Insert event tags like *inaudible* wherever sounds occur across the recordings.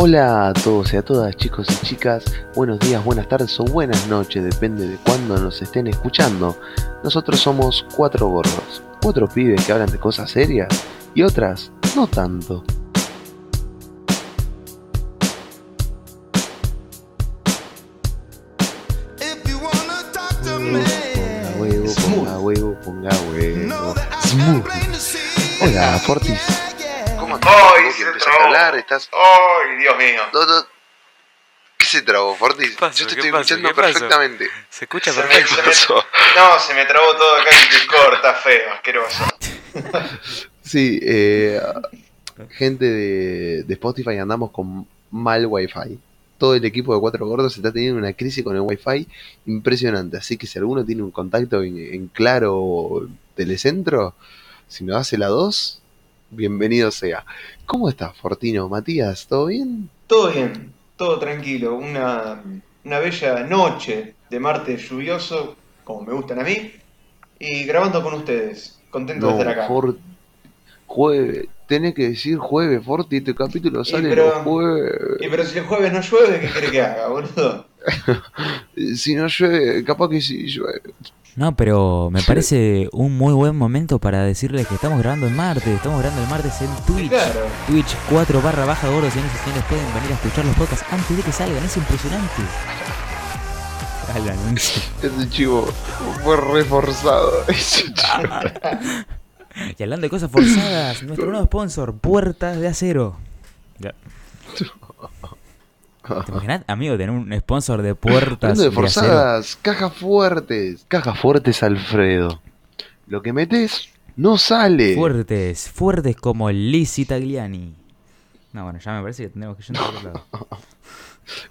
Hola a todos y a todas chicos y chicas, buenos días, buenas tardes o buenas noches, depende de cuándo nos estén escuchando. Nosotros somos cuatro gordos, cuatro pibes que hablan de cosas serias y otras no tanto. Ponga huevo, ponga huevo, ponga huevo. Smooth. Hola, Fortis. Que se empezaste a hablar? ¿Estás ¡Ay, Dios mío! No, no. ¿Qué se trabó, Fortis? Yo te ¿Qué estoy escuchando perfectamente. Se escucha Se me- perfecto. se me- no, se me trabó todo acá en Discord, está feo, asqueroso. *laughs* Sí, eh, gente de, de Spotify andamos con mal wifi. Todo el equipo de Cuatro Gordos está teniendo una crisis con el wifi impresionante. Así que si alguno tiene un contacto en, en claro o telecentro, si nos hace la 2, bienvenido sea. ¿Cómo estás, Fortino? Matías, ¿todo bien? Todo bien, todo tranquilo. Una, una bella noche de martes lluvioso, como me gustan a mí, y grabando con ustedes. Contento de estar acá. Jueves. Tenés que decir jueves, Forti. Este capítulo sale pero- los jueves. Y pero si el jueves no llueve, ¿qué quiere que haga, boludo? *laughs* Si no llueve, capaz que sí llueve. No, pero me parece un muy buen momento para decirles que estamos grabando el martes. Estamos grabando el martes en Twitch. Claro. Twitch 4 barra baja gordos, señores y señores. Pueden venir a escuchar los podcasts antes de que salgan. Es impresionante. Al anuncio. Ese chivo fue reforzado. *laughs* Ese chivo. Y hablando de cosas forzadas, nuestro nuevo sponsor, Puertas de Acero. Ya. *laughs* ¿Te imaginas, amigo, tener un sponsor de puertas de forzadas, cajas fuertes. Cajas fuertes, Alfredo. Lo que metes no sale. Fuertes, fuertes como Lizzie Tagliani. No, bueno, ya me parece que tenemos que ir a otro lado. *laughs*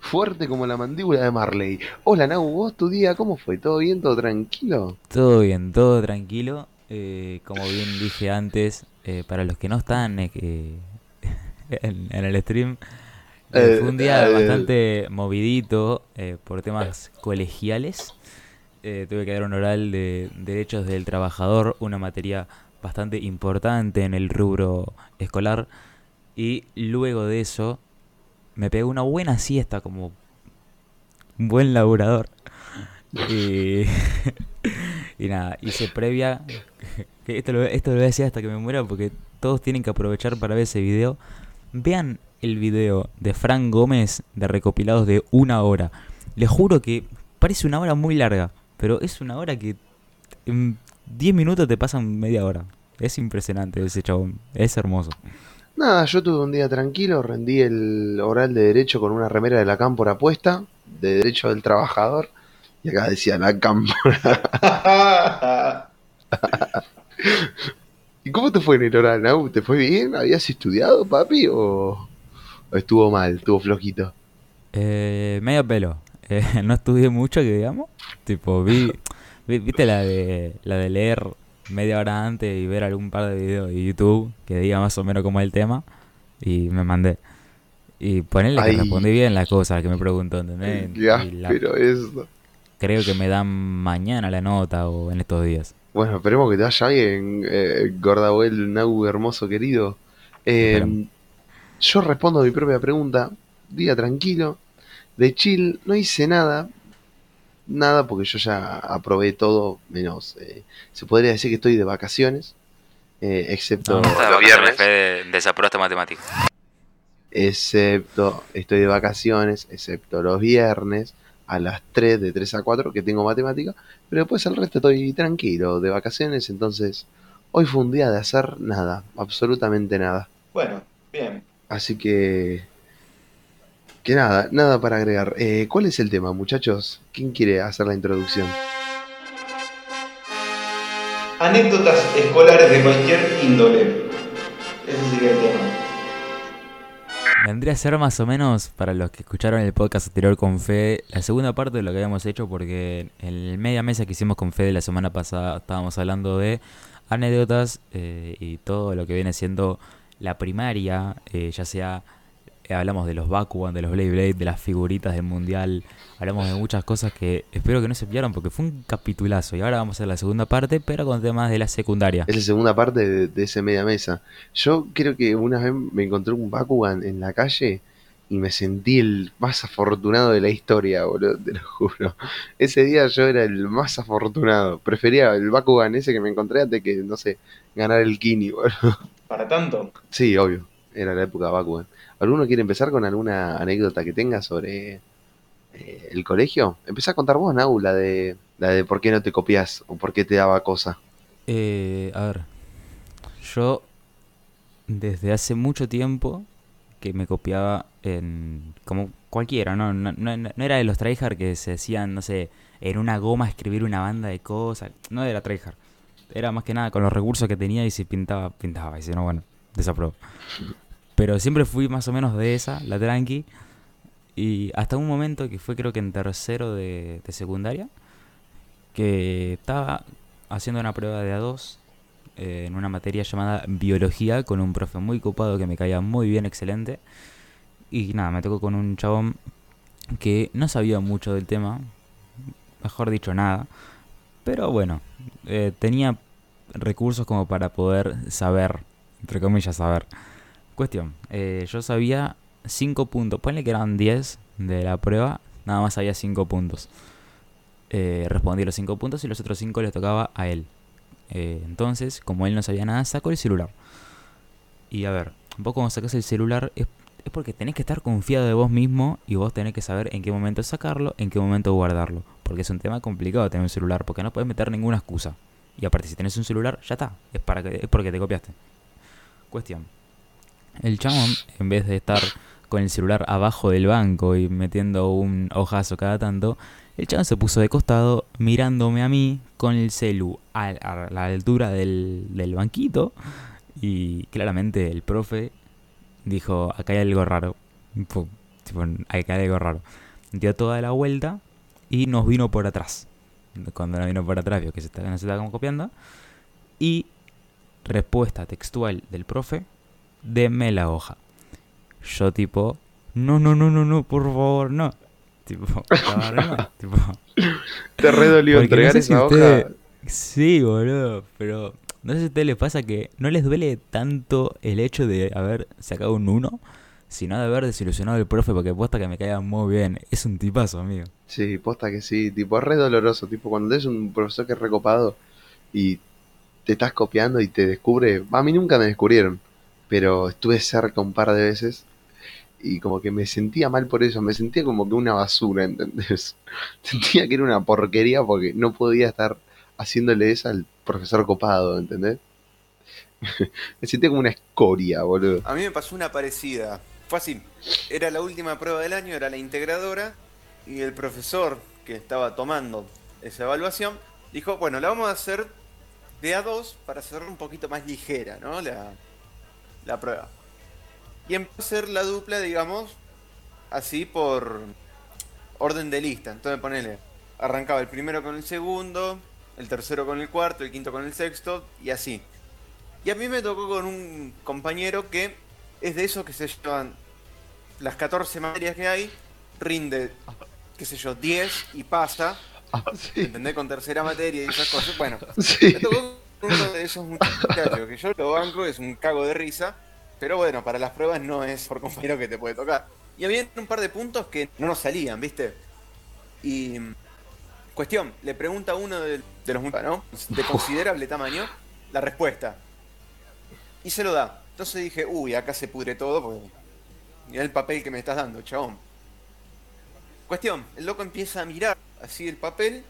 Fuerte como la mandíbula de Marley. Hola, Nau, ¿vos tu día cómo fue? ¿Todo bien? ¿Todo tranquilo? Todo bien, todo tranquilo. Eh, como bien dije antes, eh, para los que no están eh, *laughs* en el stream, eh, fue un día eh, bastante movidito eh, por temas colegiales. Tuve que dar un oral de derechos del trabajador, una materia bastante importante en el rubro escolar. Y luego de eso, me pegué una buena siesta como un buen laburador. Y, *laughs* y nada, hice previa. Que esto, lo, esto lo voy a decir hasta que me muera porque todos tienen que aprovechar para ver ese video. Vean el video de Fran Gómez de recopilados de una hora. Les juro que parece una hora muy larga, pero es una hora que en 10 minutos te pasan media hora. Es impresionante ese chabón, es hermoso. Nada, yo tuve un día tranquilo, rendí el oral de derecho con una remera de la cámpora puesta, de derecho del trabajador, y acá decía la cámpora. *laughs* ¿Y cómo te fue en el oral, Nau? ¿Te fue bien? ¿Habías estudiado, papi? ¿O, o estuvo mal, estuvo flojito? Eh, medio pelo. *laughs* Eh, no estudié mucho, que digamos. Tipo, vi, vi- viste la de la de leer media hora antes y ver algún par de videos de YouTube que diga más o menos cómo es el tema y me mandé. Y ponerle que respondí bien la cosa que me preguntó, ¿entendés? Ya, la- pero eso. creo que me dan mañana la nota o en estos días. Bueno, esperemos que te vaya bien, eh, Gordabuel, Nau, hermoso querido. Eh. Yo respondo a mi propia pregunta. Día tranquilo, de chill, no hice nada. Nada porque yo ya aprobé todo, menos. eh, se podría decir que estoy de vacaciones, eh, excepto los viernes. desaprobaste matemáticas. Excepto, estoy de vacaciones, excepto los viernes a las 3, de 3 a 4, que tengo matemática, pero después el resto estoy tranquilo, de vacaciones, entonces hoy fue un día de hacer nada, absolutamente nada. Bueno, bien. Así que... Que nada, nada para agregar. Eh, ¿Cuál es el tema, muchachos? ¿Quién quiere hacer la introducción? Anécdotas escolares de cualquier índole. Ese sería el tema. Vendría a ser más o menos, para los que escucharon el podcast anterior con Fede, la segunda parte de lo que habíamos hecho, porque en el media mesa que hicimos con Fede la semana pasada estábamos hablando de anécdotas eh, y todo lo que viene siendo la primaria, eh, ya sea eh, hablamos de los Bakugan, de los Blade Blade, de las figuritas del mundial, hablamos de muchas cosas que espero que no se pierdan porque fue un capitulazo y ahora vamos a la segunda parte, pero con temas de la secundaria. Es la segunda parte de, de ese media mesa. Yo creo que una vez me encontré un Bakugan en la calle y me sentí el más afortunado de la historia, boludo, te lo juro. *laughs* Ese día yo era el más afortunado. Prefería el Bakugan ese que me encontré antes que, no sé, ganar el Kini, boludo. Para tanto, Sí, obvio, era la época Bakugan. ¿Alguno quiere empezar con alguna anécdota que tenga sobre eh, el colegio? Empezá a contar vos, Nau, la de, la de por qué no te copias o por qué te daba cosa. Eh, a ver, yo desde hace mucho tiempo que me copiaba en como cualquiera, ¿no? No, no- no era de los tryhard que se decían, no sé, en una goma escribir una banda de cosas. No era tryhard. Era más que nada con los recursos que tenía y si pintaba, pintaba. Y si no, bueno, desapruebo. Pero siempre fui más o menos de esa, la tranqui. Y hasta un momento que fue creo que en tercero de, de secundaria, que estaba haciendo una prueba de A2 eh, en una materia llamada biología con un profe muy copado que me caía muy bien, excelente. Y nada, me tocó con un chabón que no sabía mucho del tema, mejor dicho nada, pero bueno, eh, tenía recursos como para poder saber, entre comillas, saber. Cuestión, eh, yo sabía 5 puntos, ponle que eran 10 de la prueba, nada más había 5 puntos. Eh, respondí los 5 puntos y los otros 5 les tocaba a él. Entonces, como él no sabía nada, sacó el celular. Y a ver, vos cuando sacas el celular es, es porque tenés que estar confiado de vos mismo y vos tenés que saber en qué momento sacarlo, en qué momento guardarlo. Porque es un tema complicado tener un celular, porque no puedes meter ninguna excusa. Y aparte, si tenés un celular, ya está. Es, para que, es porque te copiaste. Cuestión. El chabón, en vez de estar con el celular abajo del banco y metiendo un hojazo cada tanto, el chabón se puso de costado mirándome a mí con el celu a, la altura del, del banquito y claramente el profe dijo, acá hay algo raro. Tipo, acá hay algo raro. Dio toda la vuelta y nos vino por atrás. Cuando nos vino por atrás vio que se estaba, nos estaba como copiando. Y respuesta textual del profe, deme la hoja. Yo tipo, no, no, no, no, no, por favor, no. Tipo, *laughs* mal, tipo, Te re dolió Porque no entregar sé si esa hoja. Sí, boludo, pero no sé si a ustedes les pasa que no les duele tanto el hecho de haber sacado un 1, sino de haber desilusionado al profe porque posta que me caía muy bien. Es un tipazo, amigo. Sí, posta que sí, tipo, es re doloroso, tipo, cuando es un profesor que es recopado y te estás copiando y te descubre, a mí nunca me descubrieron, pero estuve cerca un par de veces y como que me sentía mal por eso, me sentía como que una basura, ¿entendés? *laughs* Sentía que era una porquería porque no podía estar haciéndole eso al profesor copado, ¿entendés? *laughs* Me sentía como una escoria, boludo. A mí me pasó una parecida. Fue así. Era la última prueba del año, era la integradora. Y el profesor que estaba tomando esa evaluación dijo, bueno, la vamos a hacer de A2 para hacerla un poquito más ligera, ¿no? La, la prueba. Y empezó a hacer la dupla, digamos, así por orden de lista. Entonces ponele, arrancaba el primero con el segundo, el tercero con el cuarto, el quinto con el sexto, y así. Y a mí me tocó con un compañero que es de esos que se llevan las 14 materias que hay, rinde, qué sé yo, 10 y pasa, Ah, sí, ¿entendés? Con tercera materia y esas cosas. Bueno, *laughs* sí. me tocó con uno de esos muchachos que yo lo banco, es un cago de risa, pero bueno, para las pruebas no es por compañero que te puede tocar. Y había un par de puntos que no nos salían, ¿viste? Y. Cuestión, le pregunta a uno de, de los ¿no? De considerable tamaño, la respuesta. Y se lo da. Entonces dije, uy, acá se pudre todo porque. Mirá el papel que me estás dando, chabón. Cuestión, el loco empieza a mirar así el papel.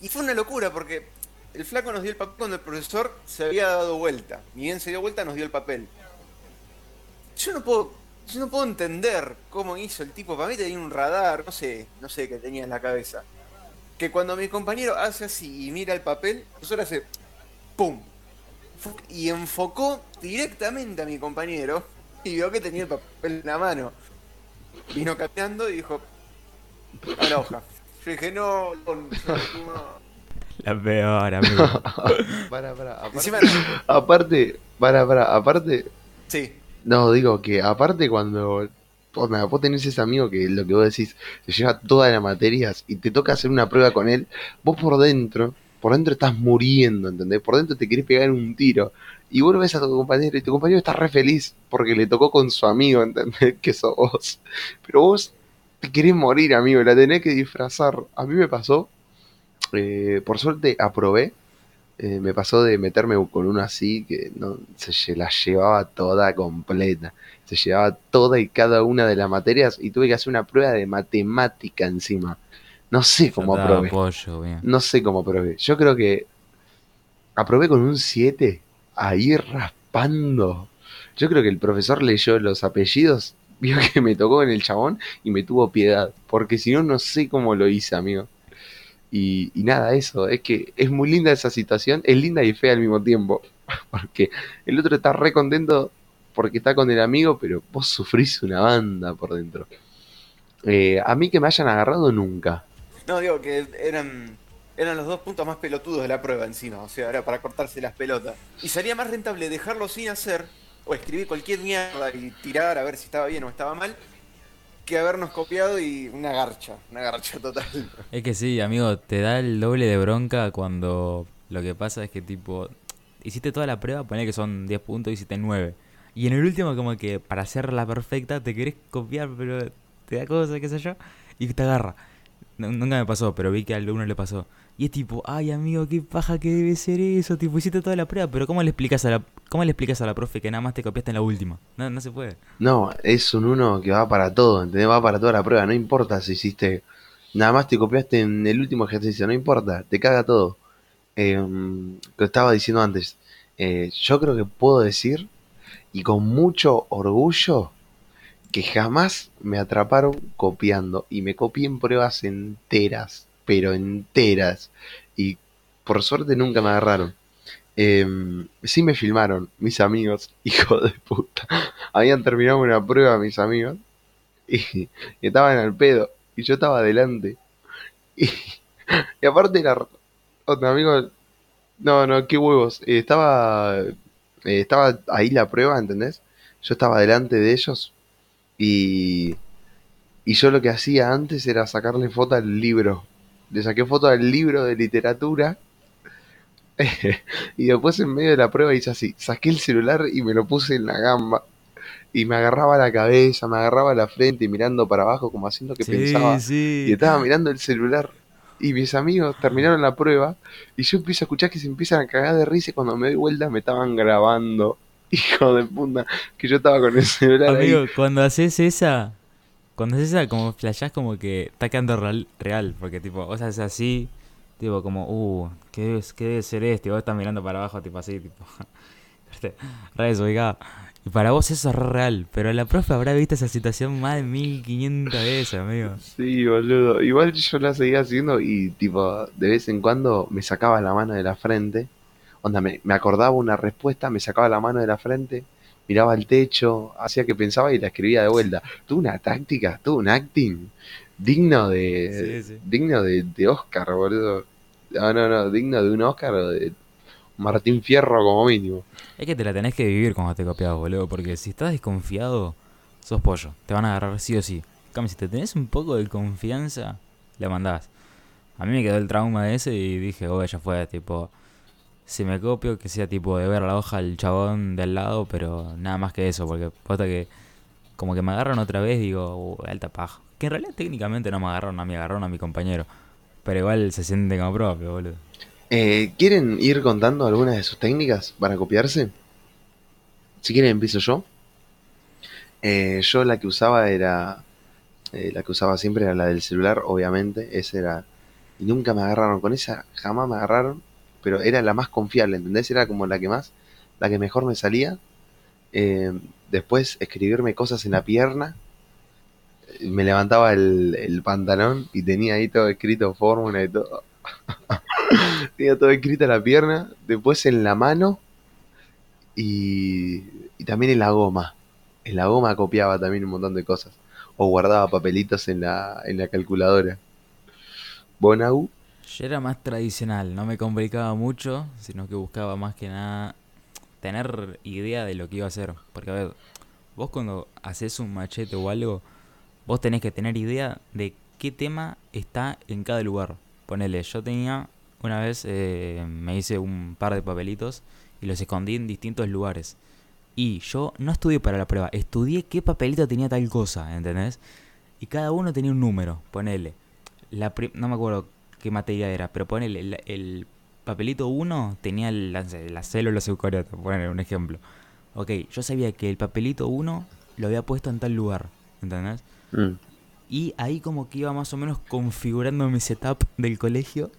Y fue una locura porque el flaco nos dio el papel cuando el profesor se había dado vuelta. Ni bien se dio vuelta, nos dio el papel. Yo no puedo. Yo no puedo entender cómo hizo el tipo. Para mí tenía un radar, no sé, no sé qué tenía en la cabeza. Que cuando mi compañero hace así y mira el papel, el profesor hace ¡pum! Y enfocó directamente a mi compañero y vio que tenía el papel en la mano. Vino capeando y dijo, a la hoja. Yo dije, no, no, no. La peor, amigo. *laughs* Para, para, aparte, Encima, aparte, para, para, aparte, sí, no, digo que aparte cuando onda, vos tenés ese amigo que lo que vos decís, se lleva todas las materias y te toca hacer una prueba con él, vos por dentro, por dentro estás muriendo, ¿entendés? Por dentro te querés pegar un tiro Y vos lo ves a tu compañero y tu compañero está re feliz porque le tocó con su amigo, ¿entendés? *laughs* Que sos vos. Pero vos te querés morir, amigo, la tenés que disfrazar. A mí me pasó, eh, por suerte aprobé. eh, me pasó de meterme con uno así que no se la llevaba toda completa. Se llevaba toda y cada una de las materias y tuve que hacer una prueba de matemática encima. No sé cómo aprobé. No sé cómo aprobé. Yo creo que aprobé con un 7 ahí raspando. Yo creo que el profesor leyó los apellidos, *laughs* vio que me tocó en el chabón y me tuvo piedad. Porque si no, no sé cómo lo hice, amigo. Y, y nada, eso. Es que es muy linda esa situación. Es linda y fea al mismo tiempo. *laughs* Porque el otro está re contento porque está con el amigo, pero vos sufrís una banda por dentro. Eh, a mí que me hayan agarrado nunca. No, digo que eran, eran los dos puntos más pelotudos de la prueba encima. O sea, era para cortarse las pelotas. Y salía más rentable dejarlo sin hacer o escribir cualquier mierda y tirar a ver si estaba bien o estaba mal que habernos copiado y una garcha, una garcha total. Es que sí, amigo, te da el doble de bronca cuando lo que pasa es que tipo, hiciste toda la prueba, poné que son 10 puntos y hiciste 9. Y en el último como que para hacerla perfecta te querés copiar, pero te da cosa, qué sé yo, y te agarra. Nu- Nunca me pasó, pero vi que a alguno le pasó. Y es tipo, ay amigo, qué paja que debe ser eso, tipo, hiciste toda la prueba, pero ¿cómo le explicas a la, cómo le explicas a la profe que nada más te copiaste en la última? No, no se puede. No, es un uno que va para todo, ¿entendés? Va para toda la prueba, no importa si hiciste, nada más te copiaste en el último ejercicio, no importa, te caga todo. Eh, lo estaba diciendo antes, eh, yo creo que puedo decir, y con mucho orgullo, que jamás me atraparon copiando, y me copié en pruebas enteras, pero enteras, y por suerte nunca me agarraron. Eh, sí me filmaron, mis amigos, *laughs* hijo de puta habían terminado una prueba mis amigos y, estaban al pedo y yo estaba adelante y, aparte era otro amigo no no qué huevos estaba eh, estaba ahí la prueba ¿entendés? yo estaba delante de ellos y y yo lo que hacía antes era sacarle foto al libro le saqué foto al libro de literatura *laughs* y después en medio de la prueba hice así saqué el celular y me lo puse en la gamba y me agarraba la cabeza, me agarraba la frente y mirando para abajo como haciendo que pensaba. sí. Y estaba mirando el celular. Y mis amigos terminaron la prueba y yo empiezo a escuchar que se empiezan a cagar de risa y cuando me doy vuelta me estaban grabando. *laughs* Hijo de puta, que yo estaba con el celular Amigo, cuando haces esa, cuando haces esa, como flashás como que está quedando real, real, porque tipo, vos haces así, tipo como, uh, ¿qué qué debe ser este? Vos estás mirando para abajo, tipo así, tipo, *laughs* re desubicado. Y para vos eso es re real, pero la profe habrá visto esa situación más de 1500 veces, amigo. Sí, boludo. Igual yo la seguía haciendo y tipo, de vez en cuando me sacaba la mano de la frente. Onda, me, me acordaba una respuesta, me sacaba la mano de la frente, miraba al techo, hacía que pensaba y la escribía de vuelta. Tuve una táctica, tuve un acting digno de Sí, sí. digno de, de Oscar, boludo. No, no, no, digno de un Oscar o de Martín Fierro como mínimo. Es que te la tenés que vivir cuando te copias, boludo, porque si estás desconfiado, sos pollo, te van a agarrar sí o sí. Cambio, si te tenés un poco de confianza, la mandás. A mí me quedó el trauma de ese y dije, oh, ya fue, tipo, si me copio, que sea tipo de ver la hoja al chabón del lado, pero nada más que eso, porque posta que como que me agarran otra vez, digo, uh, alta paja. Que en realidad técnicamente no me agarraron a mí, agarraron a mi compañero. Pero igual se siente como propio, boludo. Eh, ¿Quieren ir contando algunas de sus técnicas para copiarse? Si quieren empiezo yo. Eh, yo la que usaba era... eh, la que usaba siempre era la del celular, obviamente. Esa era... Y nunca me agarraron. Con esa jamás me agarraron. Pero era la más confiable, ¿entendés? Era como la que más... La que mejor me salía. Eh, después escribirme cosas en la pierna. Me levantaba el, el pantalón y tenía ahí todo escrito, fórmula y todo. *laughs* Tenía todo escrito en la pierna, después en la mano y, y también en la goma. En la goma copiaba también un montón de cosas. O guardaba papelitos en la, en la calculadora. Bonau, Yo era más tradicional, no me complicaba mucho, sino que buscaba más que nada tener idea de lo que iba a hacer. Porque, a ver, vos cuando haces un machete o algo, vos tenés que tener idea de qué tema está en cada lugar. Ponele, yo tenía, una vez eh, me hice un par de papelitos y los escondí en distintos lugares. Y yo no estudié para la prueba, estudié qué papelito tenía tal cosa, ¿entendés? Y cada uno tenía un número, ponele. La no me acuerdo qué materia era, pero ponele, el, el papelito 1 tenía la, la célula eucariota, ponele un ejemplo. Ok, yo sabía que el papelito 1 lo había puesto en tal lugar, ¿entendés? Mm. Y ahí como que iba más o menos configurando mi setup del colegio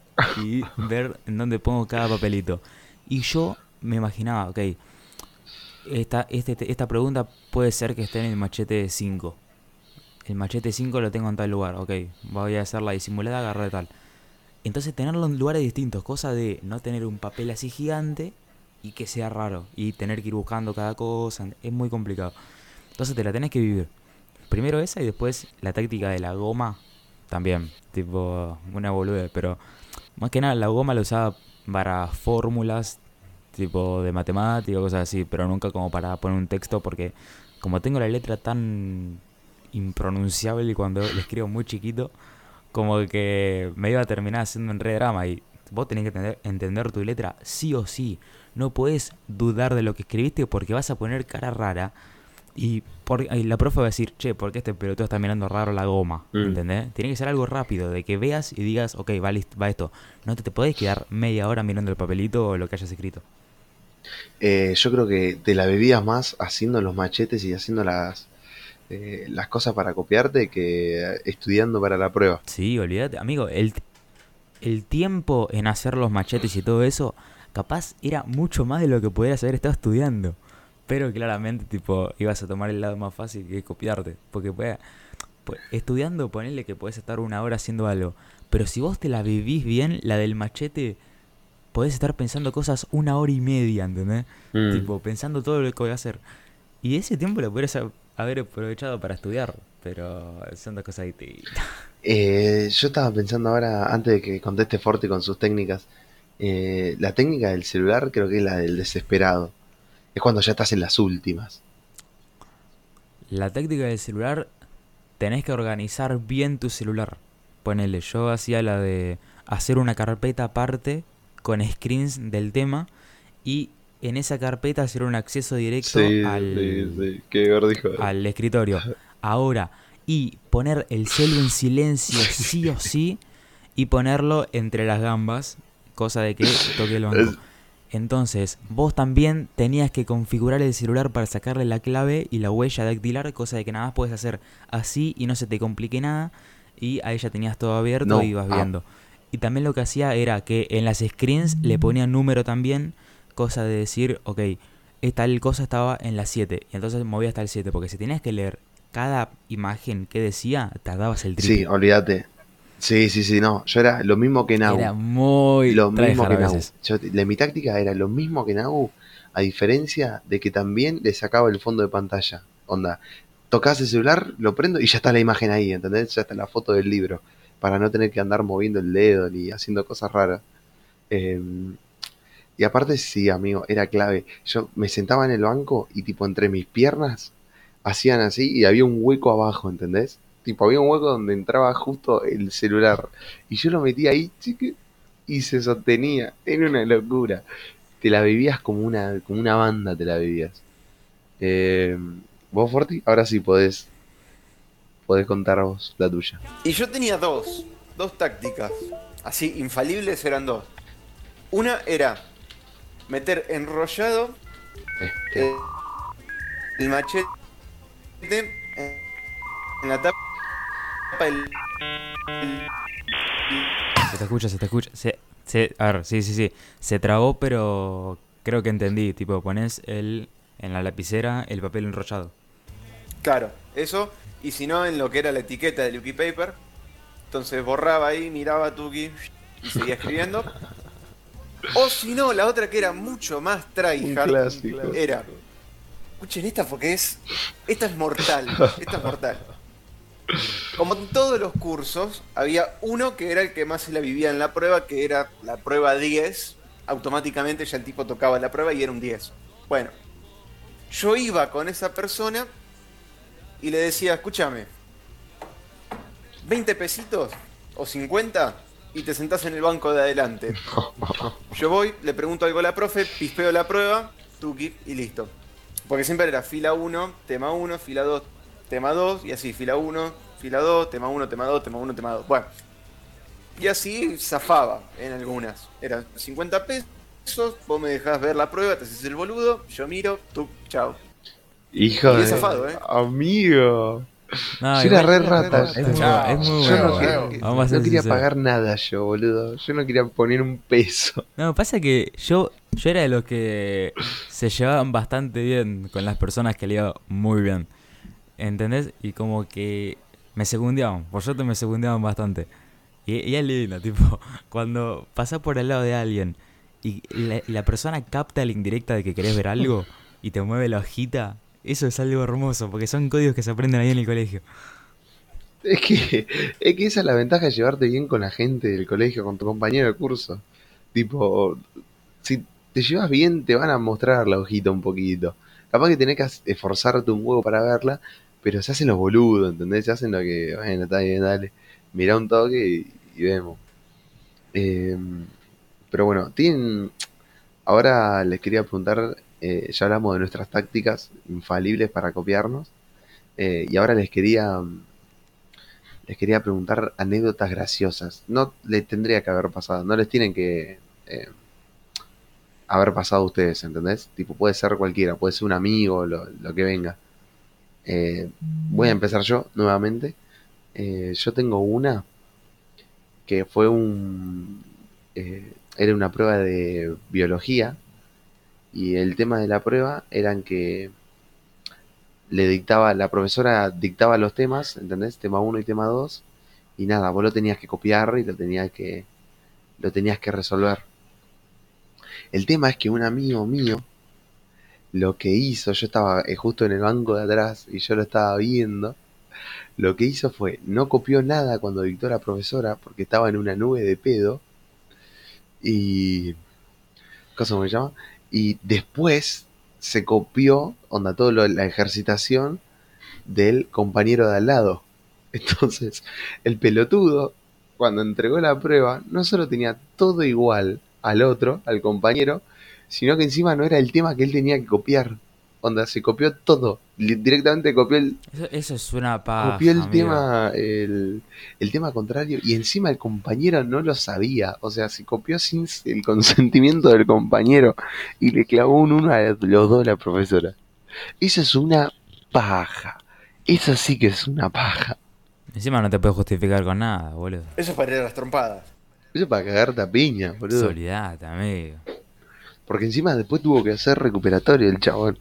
y ver en dónde pongo cada papelito. Y yo me imaginaba, ok, esta, este, esta pregunta puede ser que esté en el machete 5. El machete 5 lo tengo en tal lugar, ok, voy a hacer la disimulada, agarrar tal. Entonces tenerlo en lugares distintos, cosa de no tener un papel así gigante y que sea raro. Y tener que ir buscando cada cosa, es muy complicado. Entonces te la tenés que vivir. Primero esa y después la táctica de la goma también. Tipo, una boludez. Pero más que nada la goma la usaba para fórmulas, tipo de matemática, cosas así. Pero nunca como para poner un texto porque como tengo la letra tan impronunciable y cuando le escribo muy chiquito, como que me iba a terminar haciendo un re drama. Y vos tenés que entender, entender tu letra sí o sí. No puedes dudar de lo que escribiste porque vas a poner cara rara. Y, por, y la profe va a decir, che, ¿por qué este pelotudo está mirando raro la goma? Mm. ¿Entendés? Tiene que ser algo rápido, de que veas y digas, ok, va, list- va esto. No te, te podés quedar media hora mirando el papelito o lo que hayas escrito. Eh, yo creo que te la bebías más haciendo los machetes y haciendo las, eh, las cosas para copiarte que estudiando para la prueba. Sí, olvídate. Amigo, el, el tiempo en hacer los machetes y todo eso, capaz era mucho más de lo que pudieras haber estado estudiando. Pero claramente, tipo, ibas a tomar el lado más fácil que copiarte. Porque pues, pues, estudiando, ponele que podés estar una hora haciendo algo. Pero si vos te la vivís bien, la del machete, podés estar pensando cosas una hora y media, ¿entendés? Mm. Tipo, pensando todo lo que voy a hacer. Y ese tiempo lo podrías ha- haber aprovechado para estudiar. Pero son dos cosas distintas. Eh, yo estaba pensando ahora, antes de que conteste Forte con sus técnicas, eh, la técnica del celular creo que es la del desesperado. Es cuando ya estás en las últimas. La táctica del celular, tenés que organizar bien tu celular. Ponele, yo hacía la de hacer una carpeta aparte con screens del tema y en esa carpeta hacer un acceso directo al, escritorio. Ahora, y poner el celu en silencio sí o sí y ponerlo entre las gambas, cosa de que toque el banco. *laughs* Entonces, vos también tenías que configurar el celular para sacarle la clave y la huella dactilar, cosa de que nada más puedes hacer así y no se te complique nada. Y ahí ya tenías todo abierto No, y ibas ah. viendo. Y también lo que hacía era que en las screens le ponía número también, cosa de decir, ok, esta cosa estaba en la 7, y entonces movía hasta el 7, porque si tenías que leer cada imagen que decía, tardabas el triple. Sí, olvídate. Sí, sí, sí, no. Yo era lo mismo que Nau. Era muy lo mismo que veces. Yo, la- mi táctica era lo mismo que Nau, a diferencia de que también le sacaba el fondo de pantalla. Onda, tocas el celular, lo prendo y ya está la imagen ahí, ¿entendés? Ya está la foto del libro. Para no tener que andar moviendo el dedo ni haciendo cosas raras. Eh, y aparte, sí, amigo, era clave. Yo me sentaba en el banco y, tipo, entre mis piernas hacían así y había un hueco abajo, ¿entendés? Tipo, había un hueco donde entraba justo el celular. Y yo lo metía ahí, chique, y se sostenía. Era una locura. Te la vivías como una, como una banda, te la vivías. Eh, ¿Vos, Forti? Ahora sí podés, podés contar vos la tuya. Y yo tenía dos, dos tácticas. Así, infalibles eran dos. Una era meter enrollado Este, eh, el machete en la tapa. El- Se te escucha, se te escucha. Se, se- a ver, sí, sí, sí. Se trabó, pero creo que entendí. Tipo, pones el, en la lapicera el papel enrollado. Claro, eso. Y si no, en lo que era la etiqueta del Yuki Paper. Entonces borraba ahí, miraba a Tuki y seguía *laughs* escribiendo. O si no, la otra que era mucho más tryhard era. Escuchen esta porque es. Esta es mortal. Esta es mortal. Como en todos los cursos, había uno que era el que más se la vivía en la prueba, que era la prueba 10. Automáticamente ya el tipo tocaba la prueba y era un 10. Bueno, yo iba con esa persona y le decía, escúchame, 20 pesitos o 50 y te sentás en el banco de adelante. *laughs* Yo voy, le pregunto algo a la profe, pispeo la prueba, tuki y listo. Porque siempre era fila 1, tema 1, fila 2, tema 2, y así, fila 1, fila 2, tema 1, tema 2, tema 1, tema 2. Bueno. Y así zafaba en algunas. Eran 50 pesos, vos me dejás ver la prueba, te haces el boludo, yo miro, tú, chao. Hijo Y de... zafado, ¿eh? Amigo. No, yo era re rata. Es muy Yo no, bueno. quería- Vamos no pagar nada yo, boludo. Yo no quería poner un peso. No, pasa que yo, yo era de los que se llevaban bastante bien con las personas que le iba muy bien. ¿Entendés? Y como que me secundeaban, por suerte me secundeaban bastante. Y, y es lindo, *laughs* tipo, cuando pasás por al lado de alguien y la, la persona capta la indirecta de que querés ver algo *laughs* y te mueve la hojita, eso es algo hermoso, porque son códigos que se aprenden ahí en el colegio. Es que, es que esa es la ventaja de llevarte bien con la gente del colegio, con tu compañero de curso. Tipo, si te llevas bien, te van a mostrar la hojita un poquito. Capaz que tenés que esforzarte un huevo para verla, pero se hacen los boludos, ¿entendés? Se hacen lo que, bueno, está bien, dale. Mirá un toque y, vemos. Eh, pero bueno, tienen. Ahora les quería preguntar, eh, ya hablamos de nuestras tácticas infalibles para copiarnos. eh, y ahora les quería les quería preguntar anécdotas graciosas. No les tendría que haber pasado, no les tienen que eh, haber pasado a ustedes, ¿entendés? Tipo, puede ser cualquiera, puede ser un amigo, lo, lo que venga. Eh, voy a empezar yo nuevamente. Eh, yo tengo una que fue un... eh, era una prueba de biología y el tema de la prueba eran que le dictaba, la profesora dictaba los temas, ¿entendés? Tema 1 y tema 2, y nada, vos lo tenías que copiar y lo tenías que, lo tenías que resolver. El tema es que un amigo mío, lo que hizo, yo estaba eh, justo en el banco de atrás y yo lo estaba viendo, lo que hizo fue, no copió nada cuando dictó la profesora porque estaba en una nube de pedo y... ¿Cómo se llama? Y después se copió, onda, toda la ejercitación del compañero de al lado. *laughs* Entonces, el pelotudo, cuando entregó la prueba, no solo tenía todo igual al otro, al compañero, sino que encima no era el tema que él tenía que copiar. Onda, se copió todo. Directamente copió el, Eso, eso es una paja, copió el amigo. tema el, el tema contrario y encima el compañero no lo sabía o sea se copió sin el consentimiento del compañero y le clavó un uno a los dos la profesora eso es una paja eso sí que es una paja Encima no te puedes justificar con nada, boludo. Eso es para ir a las trompadas. eso es para cagarte a piña boludo Solidate, amigo. Porque encima después tuvo que hacer recuperatorio el chabón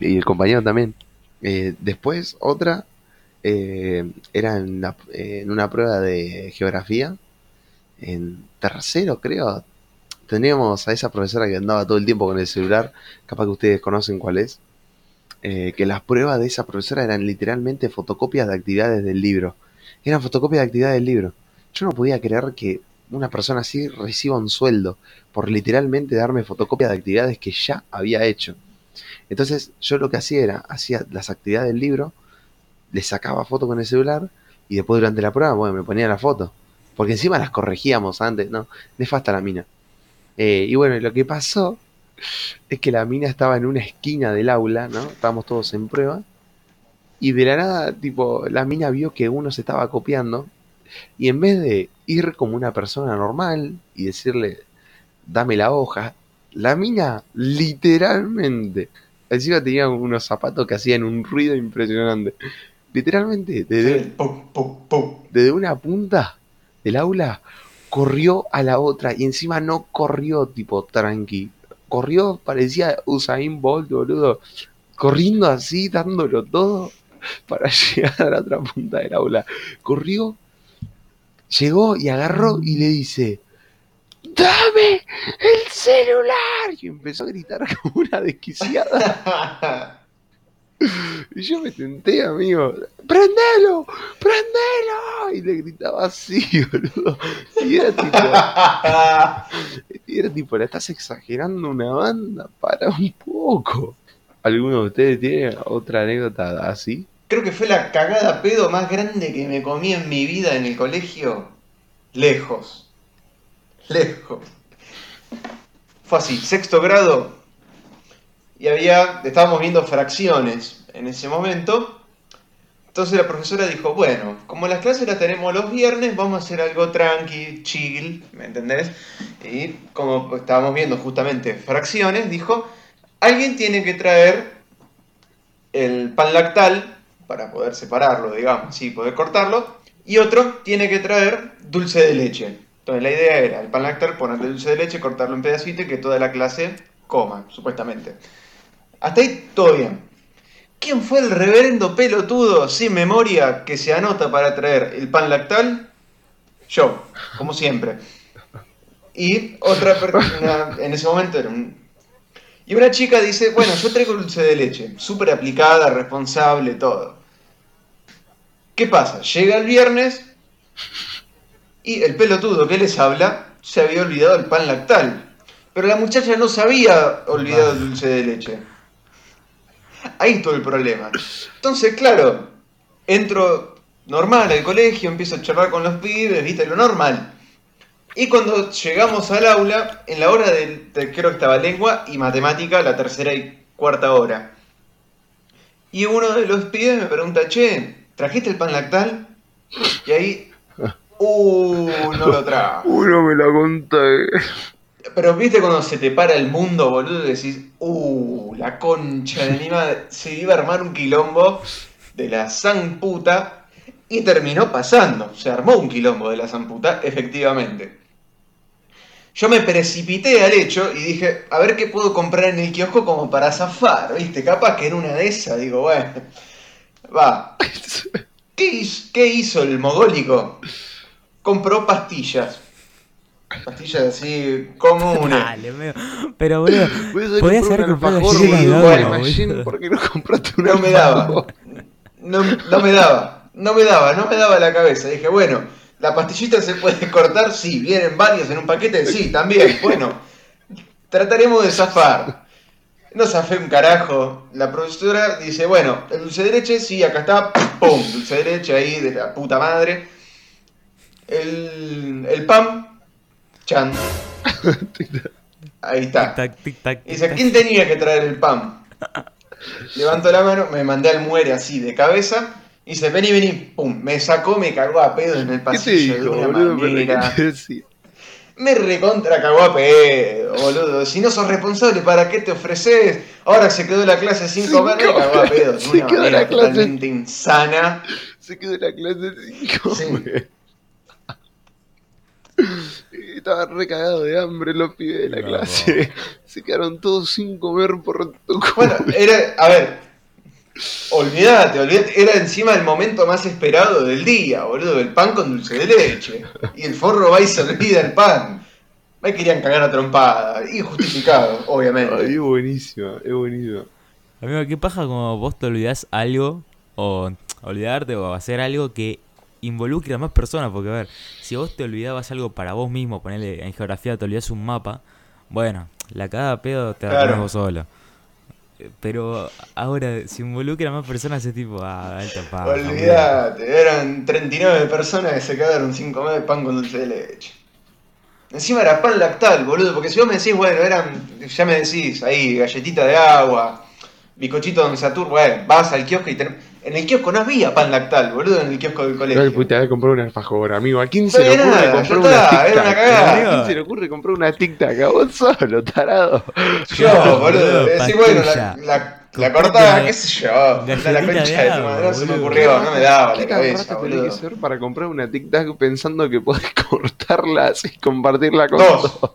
y el compañero también. Eh, después otra eh, era en, la- en una prueba de geografía en tercero creo. Teníamos a esa profesora que andaba todo el tiempo con el celular capaz que ustedes conocen cuál es eh, que las pruebas de esa profesora eran literalmente fotocopias de actividades del libro. Eran fotocopias de actividades del libro. Yo no podía creer que una persona así reciba un sueldo por literalmente darme fotocopias de actividades que ya había hecho entonces yo lo que hacía era, hacía las actividades del libro, le sacaba foto con el celular y después durante la prueba, bueno, me ponía la foto. Porque encima las corregíamos antes, ¿no? Nefasta la mina. Eh, y bueno, lo que pasó es que la mina estaba en una esquina del aula, ¿no? Estábamos todos en prueba. Y de la nada, tipo, la mina vio que uno se estaba copiando. Y en vez de ir como una persona normal y decirle, dame la hoja, la mina literalmente, encima tenía unos zapatos que hacían un ruido impresionante. Literalmente, desde, Sí, pum, pum, pum. desde una punta del aula, corrió a la otra y encima no corrió tipo tranqui. Corrió, parecía Usain Bolt, boludo. Corriendo así, dándolo todo para *laughs* llegar a la otra punta del aula. Corrió, llegó y agarró y le dice, ¡Dame el celular! Y empezó a gritar *laughs* como una desquiciada. *laughs* Y yo me tenté, amigo. ¡Prendelo! ¡Prendelo! Y le gritaba así, *laughs* boludo. Y era tipo, y era tipo, la estás exagerando una banda, para un poco. ¿Alguno de ustedes tiene otra anécdota así? Creo que fue la cagada pedo más grande que me comí en mi vida en el colegio. Lejos. lejos. Fue así, sexto grado, y había, estábamos viendo fracciones en ese momento. Entonces la profesora dijo, bueno, como las clases las tenemos los viernes, vamos a hacer algo tranqui, chill, ¿me entendés? Y como estábamos viendo justamente fracciones, dijo, alguien tiene que traer el pan lactal para poder separarlo, digamos, sí, poder cortarlo, y otro tiene que traer dulce de leche. Entonces la idea era el pan lactal, ponerle dulce de leche, cortarlo en pedacitos y que toda la clase coma, supuestamente. Hasta ahí todo bien. ¿Quién fue el reverendo pelotudo sin memoria que se anota para traer el pan lactal? Yo, como siempre. Y otra persona, en ese momento era un... Y una chica dice, bueno, yo traigo dulce de leche, súper aplicada, responsable, todo. ¿Qué pasa? Llega el viernes y el pelotudo que les habla se había olvidado el pan lactal. Pero la muchacha no se había olvidado el dulce de leche. Ahí está el problema. Entonces, claro, entro normal al colegio, empiezo a charlar con los pibes, viste, lo normal. Y cuando llegamos al aula, en la hora de, de- creo que estaba lengua y matemática, la tercera y cuarta hora. Y uno de los pibes me pregunta, che, ¿trajiste el pan lactal? Y ahí, uh, no lo trajo. *laughs* Uno me lo conté. Pero viste cuando se te para el mundo, boludo, y decís, uh, la concha de mi *laughs* madre. Se iba a armar un quilombo de la san puta y terminó pasando. Se armó un quilombo de la san puta, efectivamente. Yo me precipité al hecho y dije, a ver qué puedo comprar en el kiosco como para zafar, ¿viste? Capaz que en una de esas, digo, bueno, va. *laughs* ¿Qué hizo, qué hizo el mogólico? Compró pastillas. Pastillas así comunes. Dale, amigo. Pero, boludo, Podías haber comprado. Machine, ¿Por qué no compraste una No me daba. No, no me daba. No me daba, no me daba la cabeza. Dije, bueno, ¿la pastillita se puede cortar? Sí. ¿Vienen varios en un paquete? Sí, también. Bueno, trataremos de zafar. No zafé un carajo. La profesora dice, bueno, el dulce de leche, sí, acá está. ¡Pum! Dulce de leche ahí de la puta madre. El, el pan. Chan. Ahí está. Tic-tac, tic-tac, Y dice. ¿quién tenía que traer el pan? Levanto la mano, me mandé al muere así de cabeza. Y dice, vení, vení, pum, me sacó, me cagó a pedo en el ¿Qué te pasillo dijo, de una boludo? Manera. Me recontra cagó a pedo, boludo. Si no sos responsable, ¿para qué te ofreces? Ahora se quedó la clase sin comer, me cagó a pedo. Se una quedó manera la clase- totalmente insana. Se quedó en la clase sin comer. Y Estaba recagado de hambre los pibes de la No. clase. Se quedaron todos sin comer por tu Bueno, era, a ver, olvídate, olvídate, era encima el momento más esperado del día, boludo, el pan con dulce de leche. Y el forro va y se olvida el pan. Me querían cagar a trompada, injustificado, obviamente. Ay, es buenísima, es buenísima. Amigo, ¿qué paja como vos te olvidás algo o olvidarte o hacer algo que involucre a más personas? Porque, a ver, si vos te olvidabas algo para vos mismo, ponerle en geografía, te olvidás un mapa, bueno, la cagada pedo te la Claro. vos solo. Pero ahora, si involucra a más personas, es tipo, ah, alta amigo. Olvídate, eran 39 personas que se quedaron sin comer pan con dulce de leche. Encima era pan lactal, boludo, porque si vos me decís, bueno, eran, ya me decís, ahí, galletita de agua, bizcochito Don Satur, bueno, vas al kiosco y ten- En el kiosco no había pan lactal, boludo, en el kiosco del colegio. Ay, puta, a comprar un alfajor, amigo. ¿A quién No se le ocurre nada, comprar una está, tic era una cagada. ¿A quién se le ocurre comprar una tic tac? A vos solo, tarado. Yo, Claro, boludo, decís, bueno, la, la, la cortaba, qué sé yo, la galletita concha de tu madre, no se me ocurrió, no me daba ¿Qué la tan cabeza, boludo. que ser para comprar una tic tac pensando que podés *laughs* cortarlas y compartirla con Dos. todos?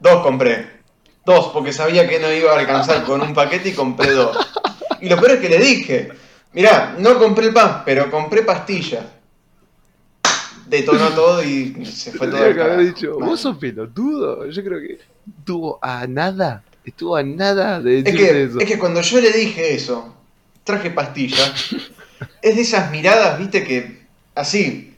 Dos compré. Dos, porque sabía que no iba a alcanzar con un paquete y compré dos. Y lo peor es que le dije, mirá, no compré el pan, pero compré pastilla. Detonó todo y se fue todo que haber dicho, vos sos pelotudo. Yo creo que estuvo a nada. Estuvo a nada de Es que, eso. es que cuando yo le dije eso, traje pastilla, es de esas miradas, viste, que así,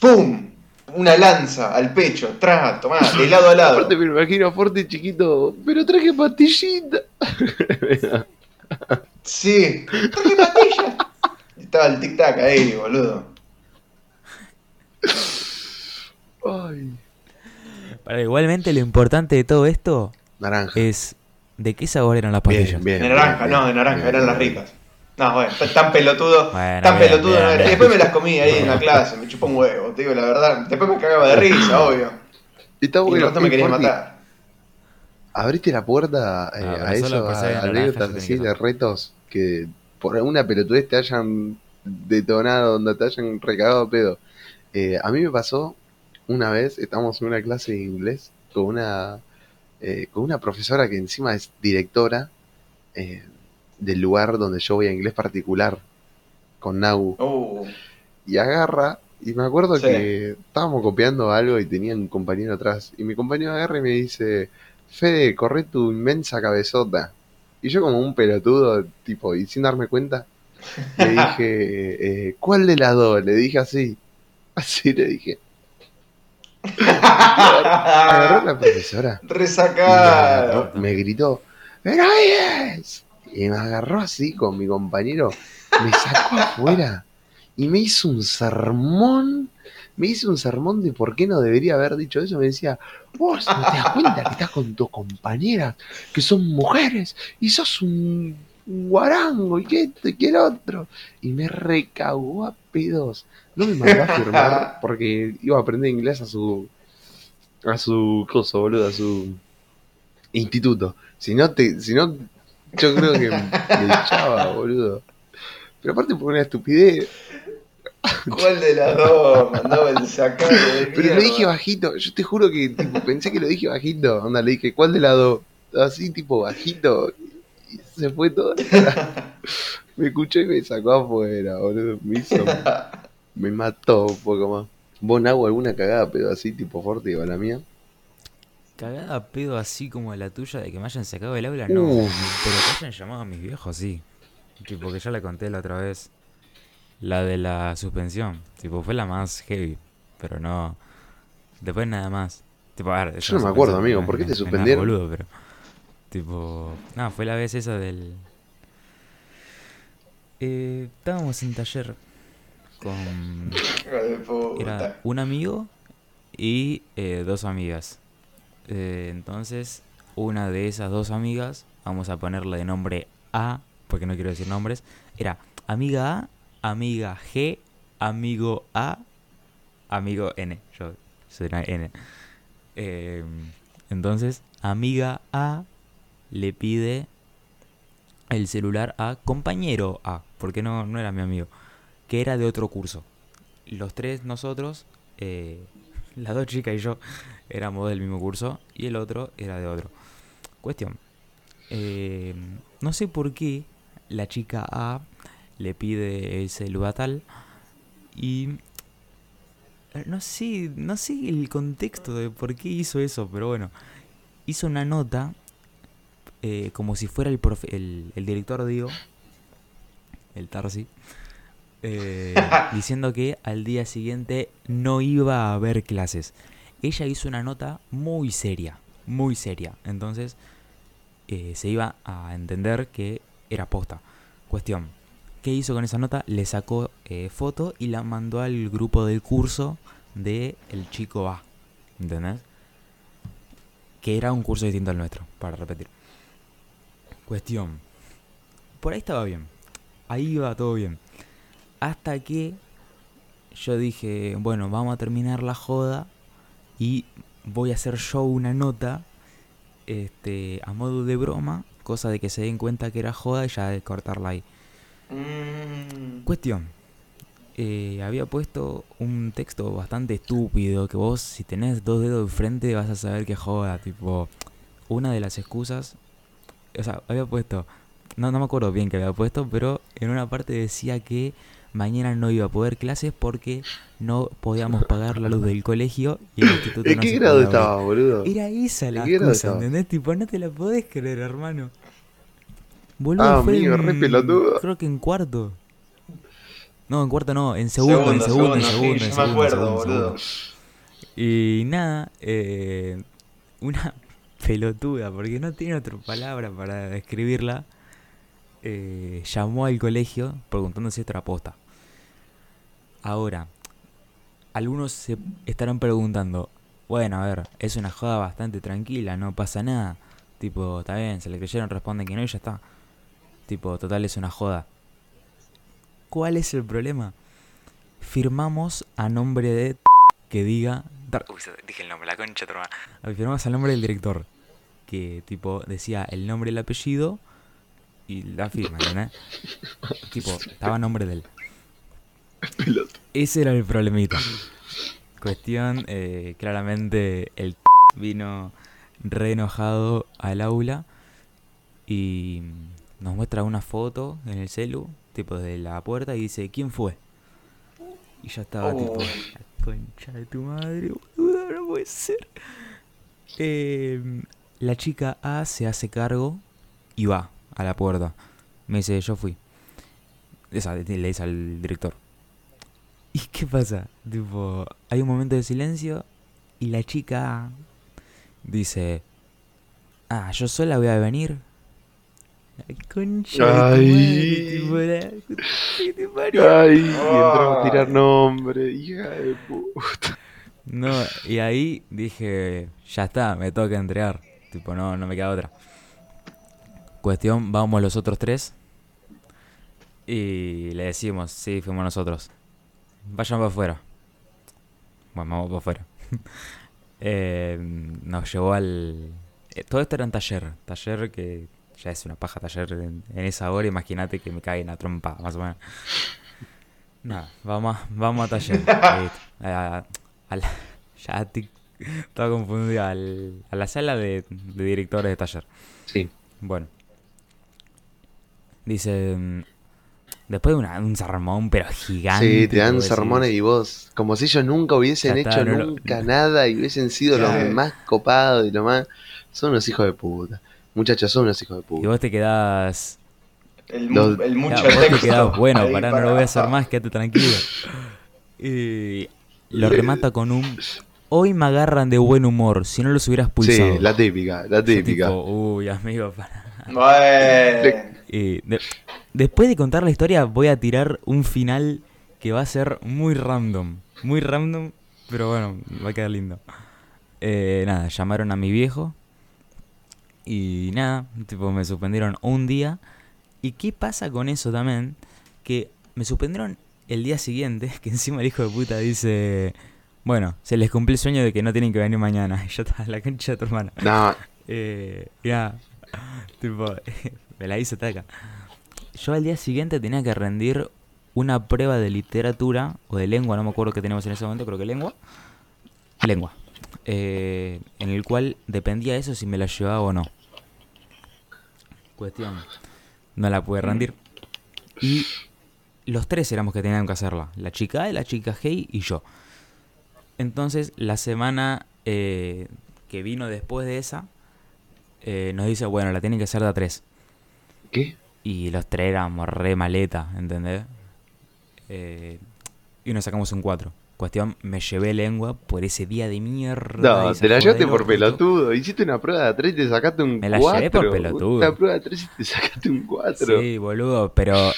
¡pum! Una lanza al pecho, tra, tomá, de lado a lado. Aparte me imagino a Forte chiquito, pero traje pastillita. *laughs* Sí, traje pastilla. Y Estaba el tic-tac ahí, boludo. Ay. Para, igualmente lo importante de todo esto Naranja. es de qué sabor eran las pastillas. Bien, bien. De naranja, bien, no, de naranja, bien, eran las ricas. No, bueno, tan- pelotudo, Bueno, tan bien, pelotudo bien, no era. bien. Y después me las comí ahí en la *laughs* clase, me chupó un huevo, te digo la verdad. Después me cagaba de risa, obvio. Está Y bueno. el rato me quería Forti, matar. Abriste la puerta eh, Ah, pero a naranja anécdotas así de retos que por alguna pelotudez te hayan detonado, donde te hayan recagado pedo. Eh, a mí me pasó una vez, estábamos en una clase de inglés con una, eh, con una profesora que encima es directora eh, del lugar donde yo voy a inglés particular, con Nau. Uh, y agarra, y me acuerdo Sí. que estábamos copiando algo y tenía un compañero atrás, y mi compañero agarra y me dice, Fede, corre tu inmensa cabezota. Y yo como un pelotudo, tipo, y sin darme cuenta, le *laughs* dije, eh, ¿cuál de las dos? Le dije así, *laughs* así le dije. Agarró la profesora. y me, resacado. agarró, me gritó, ¡Pero es! Y me agarró así con mi compañero, me sacó afuera y me hizo un sermón. Me hizo un sermón de por qué no debería haber dicho eso. Me decía, vos no te das cuenta que estás con tus compañeras, que son mujeres, y sos un, guarango, y que esto y que el otro. Y me recagó a pedos. No me mandó a firmar *laughs* porque iba a aprender inglés a su. a su coso, boludo, a su instituto. Si no, te, si no yo creo que me echaba, boludo. Pero aparte por una estupidez. *laughs* ¿Cuál de las dos? Mandaba el sacado de Pero lo dije bajito. Yo te juro que tipo, pensé que lo dije bajito. Onda, le dije, ¿cuál de las dos? Así, tipo, bajito. Y se fue todo. *laughs* Me escuchó y me sacó afuera, boludo. Me hizo. Me mató un poco más. ¿Vos, Nau, alguna cagada, pero así, tipo fuerte, o la mía? Cagada a pedo así como la tuya de que me hayan sacado del aula, no. Uf. Pero que hayan llamado a mis viejos, sí. Tipo que ya la conté la otra vez. La de la suspensión. Tipo, fue la más heavy. Pero no. Después nada más. Tipo, a ver, es Yo no me acuerdo, amigo, ¿por qué te es nada suspendieron? boludo, pero. Tipo. No, fue la vez esa del. Eh, estábamos en taller con era un amigo y eh, dos amigas. Eh, entonces, una de esas dos amigas, vamos a ponerle de nombre A, porque no quiero decir nombres, era amiga A, amiga G, amigo A, amigo N. Yo soy una N. Eh, entonces, amiga A le pide el celular a compañero A, porque no, no era mi amigo, que era de otro curso. Los tres nosotros, eh, *laughs* las dos chicas y yo, éramos del mismo curso y el otro era de otro. Cuestión. eh, no sé por qué la chica A le pide el celular tal y no sé, no sé el contexto de por qué hizo eso, pero bueno, hizo una nota eh, como si fuera el, profe- el, el director, digo, el Tarsi, eh, *laughs* diciendo que al día siguiente no iba a haber clases. Ella hizo una nota muy seria, muy seria. Entonces eh, se iba a entender que era posta. Cuestión, ¿qué hizo con esa nota? Le sacó eh, foto y la mandó al grupo del curso de el chico A. ¿Entendés? Que era un curso distinto al nuestro, para repetir. Cuestión. Por ahí estaba bien. Ahí iba todo bien. Hasta que yo dije, bueno, vamos a terminar la joda y voy a hacer yo una nota este, a modo de broma, cosa de que se den cuenta que era joda y ya de cortarla ahí. Mm. Cuestión. eh, había puesto un texto bastante estúpido que vos si tenés dos dedos de frente vas a saber que joda. Tipo, una de las excusas... O sea, había puesto... No, no me acuerdo bien que había puesto, pero en una parte decía que mañana no iba a poder clases porque no podíamos pagar la luz del colegio y el *laughs* instituto ¿En no qué grado estaba, boludo? Era esa la ¿En qué grado excusa, estaba? ¿entendés? Tipo, no te la podés creer, hermano. Boludo, Ah, fue amigo, re en- pelotudo. Creo que en cuarto. No, en cuarto no, en segundo, en segundo, en sí, segundo, en me segundo, en acuerdo, segundo, en segundo. Y nada, eh, una *laughs* pelotuda, porque no tiene otra palabra para describirla, eh, llamó al colegio preguntando si esto era posta. Ahora, algunos se estarán preguntando, bueno, a ver, es una joda bastante tranquila, no pasa nada. Tipo, está bien, se le creyeron, responden que no y ya está. Tipo, total es una joda. ¿Cuál es el problema? Firmamos a nombre de que diga... Uy, dije el nombre, la concha tu hermana. Firmamos al nombre del director. Que tipo decía el nombre y el apellido y la firma, ¿entendés? *laughs* tipo, estaba a nombre de él. Pelota. Ese era el problemita. Cuestión, eh, claramente el vino re enojado al aula y nos muestra una foto en el celu, tipo de la puerta, y dice, ¿quién fue? Y ya estaba tipo, Oh. la concha de tu madre, boludo, no puede ser. Eh, la chica A se hace cargo y va a la puerta. Me dice, yo fui. Esa, le dice al director. ¿Y qué pasa? Tipo, hay un momento de silencio y la chica dice, ah, yo sola voy a venir. Ay, concha Ay. madre, tipo, la- ¿qué te parió? Ay, y entramos a tirar nombre, hija de puta. No, y ahí dije, ya está, me toca entregar. Tipo, no, no me queda otra. Cuestión, vamos los otros tres. Y le decimos, sí, fuimos nosotros. Vayan para afuera. Bueno, vamos para afuera. *laughs* Eh, nos llevó al... eh, todo esto era en taller. Taller que ya es una paja taller en, en esa hora. Imagínate que me caen a trompa, más o menos. Nada, vamos, a- vamos a taller. Listo. *laughs* A- a la- ya estoy todo confundido. al- a la sala de, de directores de taller. Sí. Bueno. Dice... mm, Después de una- un sermón, pero gigante. Sí, te dan sermones y vos, como si ellos nunca hubiesen está, hecho no nunca nada y hubiesen sido Claro. los más copados y lo más. Son unos hijos de puta. Muchachos, son unos hijos de Y puta. vos te quedás... El, mu- Los- el mucho Ya, vos te quedás, bueno, ahí pará, no para- lo voy a hacer más, quédate tranquilo. *laughs* Y lo remata con un... Hoy me agarran de buen humor, si no los hubieras pulsado. Sí, la típica, la típica. tipo, uy, amigo, para. Bueno. Y de- después de contar la historia, voy a tirar un final que va a ser muy random. Muy random, pero bueno, va a quedar lindo. Eh, nada, llamaron a mi viejo. Y nada, tipo, me suspendieron un día. ¿Y qué pasa con eso también? Que me suspendieron el día siguiente, *laughs* que encima el hijo de puta dice... Bueno, se les cumplió el sueño de que no tienen que venir mañana. Y yo estaba la concha de tu hermana. No, Eh, ya, tipo, *laughs* me la hice taca. Yo al día siguiente tenía que rendir una prueba de literatura o de lengua, no me acuerdo qué teníamos en ese momento, creo que lengua. Lengua. Eh, en el cual dependía eso si me la llevaba o no. Cuestión. No la pude rendir. Y los tres éramos que tenían que hacerla. La chica A, la chica G y yo. Entonces, la semana eh, que vino después de esa, eh, nos dice, bueno, la tienen que hacer de a tres. ¿qué? Y los tres éramos re maleta, ¿entendés? Eh, y nos sacamos un 4. Cuestión, me llevé lengua por ese día de mierda. No, te la llevaste por pelotudo. Hiciste una prueba de 3 y te sacaste un 4. Me la llevé por pelotudo. Una prueba de 3 y te sacaste un 4. Sí, boludo, pero...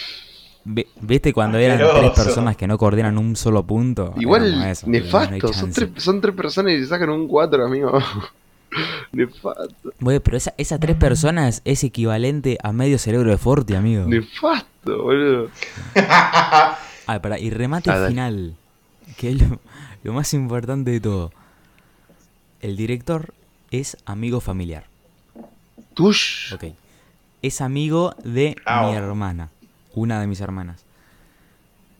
vi- ¿Viste cuando eran tres personas que no coordinan un solo punto? Igual, eso, boludo, no nefasto. son, tres, son tres personas y te sacan un 4, amigo. *laughs* nefasto. Güey, pero esa, esas tres personas es equivalente a medio cerebro de Forti, amigo. Nefasto, boludo. *laughs* Ah, pará, y remate Ah, final, que es lo, lo más importante de todo. El director es amigo familiar, Tush. ok. Es amigo de Au. mi hermana, una de mis hermanas.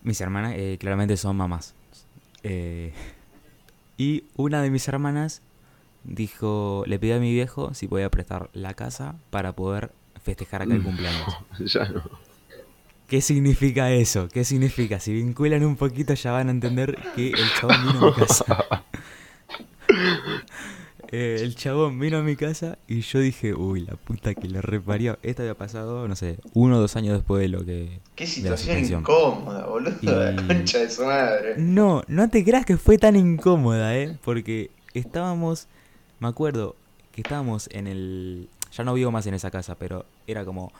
Mis hermanas eh, claramente son mamás. Eh, y una de mis hermanas dijo, le pidió a mi viejo si podía prestar la casa para poder festejar acá el cumpleaños. *laughs* Ya no. ¿Qué significa eso? ¿Qué significa? Si vinculan un poquito ya van a entender que el chabón vino a mi casa. *laughs* Eh, el chabón vino a mi casa y yo dije, uy, la puta que le reparió. Esto había pasado, no sé, uno o dos años después de lo que... Qué de la situación incómoda, boludo. Y- *laughs* La concha de su madre. No, no te creas que fue tan incómoda, ¿eh? Porque estábamos, me acuerdo que estábamos en el... Ya no vivo más en esa casa, pero era como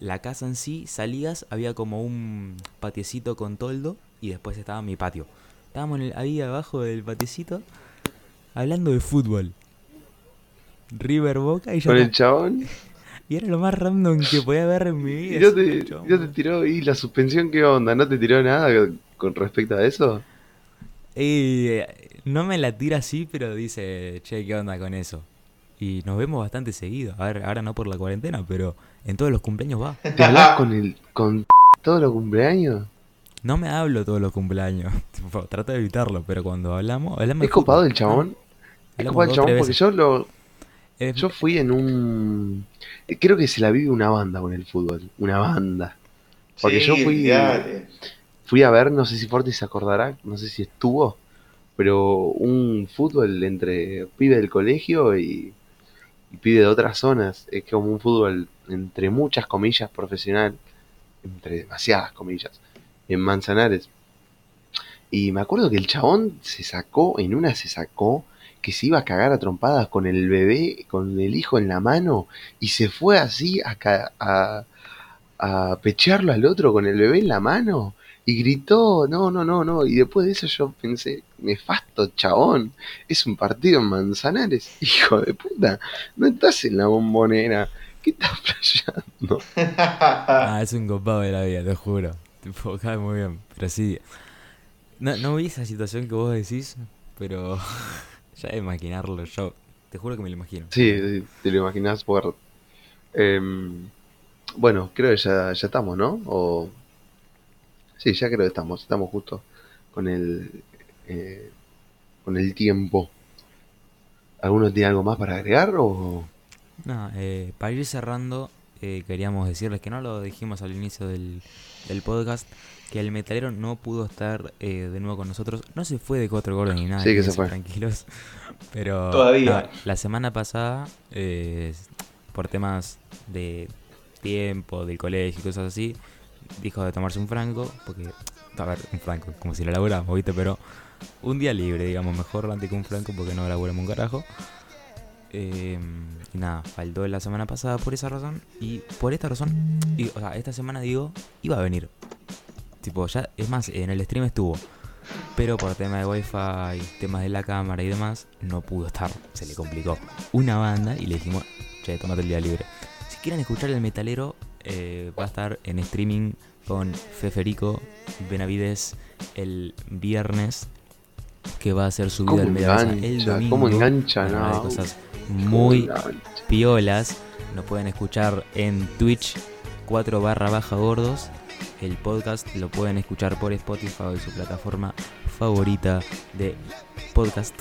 la casa en sí, salías, había como un patiecito con toldo y después estaba mi patio. Estábamos en el- ahí abajo del patiecito, hablando de fútbol. River Boca y ya Con el chabón. *laughs* Y era lo más random que podía ver en mi vida. *laughs* Y no te, no te tiró. ¿Y la suspensión qué onda? ¿No te tiró nada con respecto a eso? Y eh, no me la tira así, pero dice, che, ¿qué onda con eso? Y nos vemos bastante seguido. A ver, ahora no por la cuarentena, pero en todos los cumpleaños va. ¿Te hablas con el con *laughs* todos los cumpleaños? No me hablo todos los cumpleaños. *laughs* Tipo, Trato de evitarlo, pero cuando hablamos, ¿Es copado el chabón? Es copado el chabón porque yo lo, Es- yo fui en un creo que se la vive una banda con el fútbol, una banda. Porque Sí, yo fui olvidate. fui a ver, no sé si Forti se acordará, no sé si estuvo, pero un fútbol entre pibe del colegio y, y pibe de otras zonas, es como un fútbol entre muchas comillas profesional, entre demasiadas comillas, en Manzanares. Y me acuerdo que el chabón se sacó, en una se sacó, que se iba a cagar a trompadas con el bebé, con el hijo en la mano, y se fue así a, a, a pechearlo al otro con el bebé en la mano. Y gritó, no, no, no, no. Y después de eso yo pensé, nefasto chabón, es un partido en Manzanares. Hijo de puta, no estás en la bombonera. ¿Qué estás flasheando? *laughs* Ah, es un copado de la vida, te juro. Tipo, cae muy bien. Pero sí. No, no vi esa situación que vos decís, pero *laughs* ya de imaginarlo yo. Te juro que me lo imagino. Sí, sí, te lo imaginas por... Em, bueno, creo que ya, ya estamos, ¿no? O... Sí, ya creo que estamos. Estamos justo con el... eh, con el tiempo. ¿Alguno tiene algo más para agregar o...? No, eh, para ir cerrando, eh, queríamos decirles que no lo dijimos al inicio del, del podcast, que el metalero no pudo estar eh, de nuevo con nosotros. No se fue de cuatro gordos ni nada, Sí, que se fue. tranquilos. *laughs* Pero Todavía. no, la semana pasada, eh, por temas de tiempo, del colegio y cosas así, dijo de tomarse un franco, porque, a ver, un franco, como si lo laburamos, ¿viste? Pero un día libre, digamos, mejor que un franco porque no laburamos un carajo. Eh, y nada, faltó la semana pasada por esa razón. Y por esta razón, y, o sea, esta semana digo, iba a venir. Tipo, ya, es más, en el stream estuvo. Pero por tema de wifi, temas de la cámara y demás, no pudo estar. Se le complicó. Una banda y le dijimos, che, tomate el día libre. Si quieren escuchar el metalero, eh, va a estar en streaming con Feferico Benavides el viernes. Que va a hacer su vida ¿Cómo al Medavisa el engancha? domingo. ¿Cómo engancha? Hablar de No. cosas ¿Cómo muy engancha? piolas. Nos pueden escuchar en Twitch 4 barra baja gordos. El podcast lo pueden escuchar por Spotify su plataforma favorita de podcast.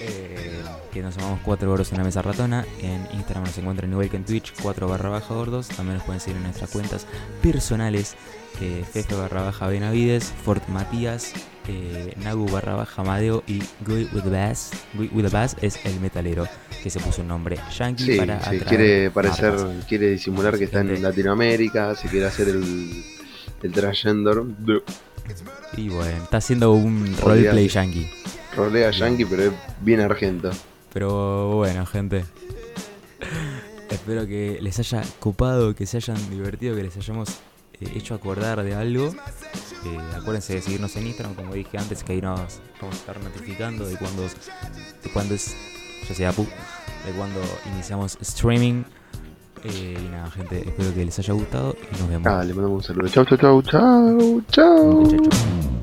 Eh, que nos llamamos 4 gordos en la mesa ratona. En Instagram nos encuentran igual que en Twitch 4 barra baja gordos. También nos pueden seguir en nuestras cuentas personales. Eh, Fefe barra baja Benavides, Fort Matías, eh, Nagu barra baja Amadeo y Guy with the Bass. Guy with the Bass es el metalero que se puso un nombre yankee Sí, para sí, quiere parecer, marcas. quiere disimular que está en. Latinoamérica, se quiere hacer el, el transgender, Y bueno, está haciendo un roleplay yankee. rolea yankee, pero es bien argento. Pero bueno, gente. *laughs* Espero que les haya copado, que se hayan divertido, que les hayamos eh, hecho acordar de algo. Eh, acuérdense de seguirnos en Instagram, como dije antes, que ahí nos vamos a estar notificando de cuando, de cuando es, ya sea Apu, de cuando iniciamos streaming. Eh, y nada, gente, espero que les haya gustado y nos vemos. Ah, le mandamos un saludo. Chau, chau, chau, chau, chau. Muchachos.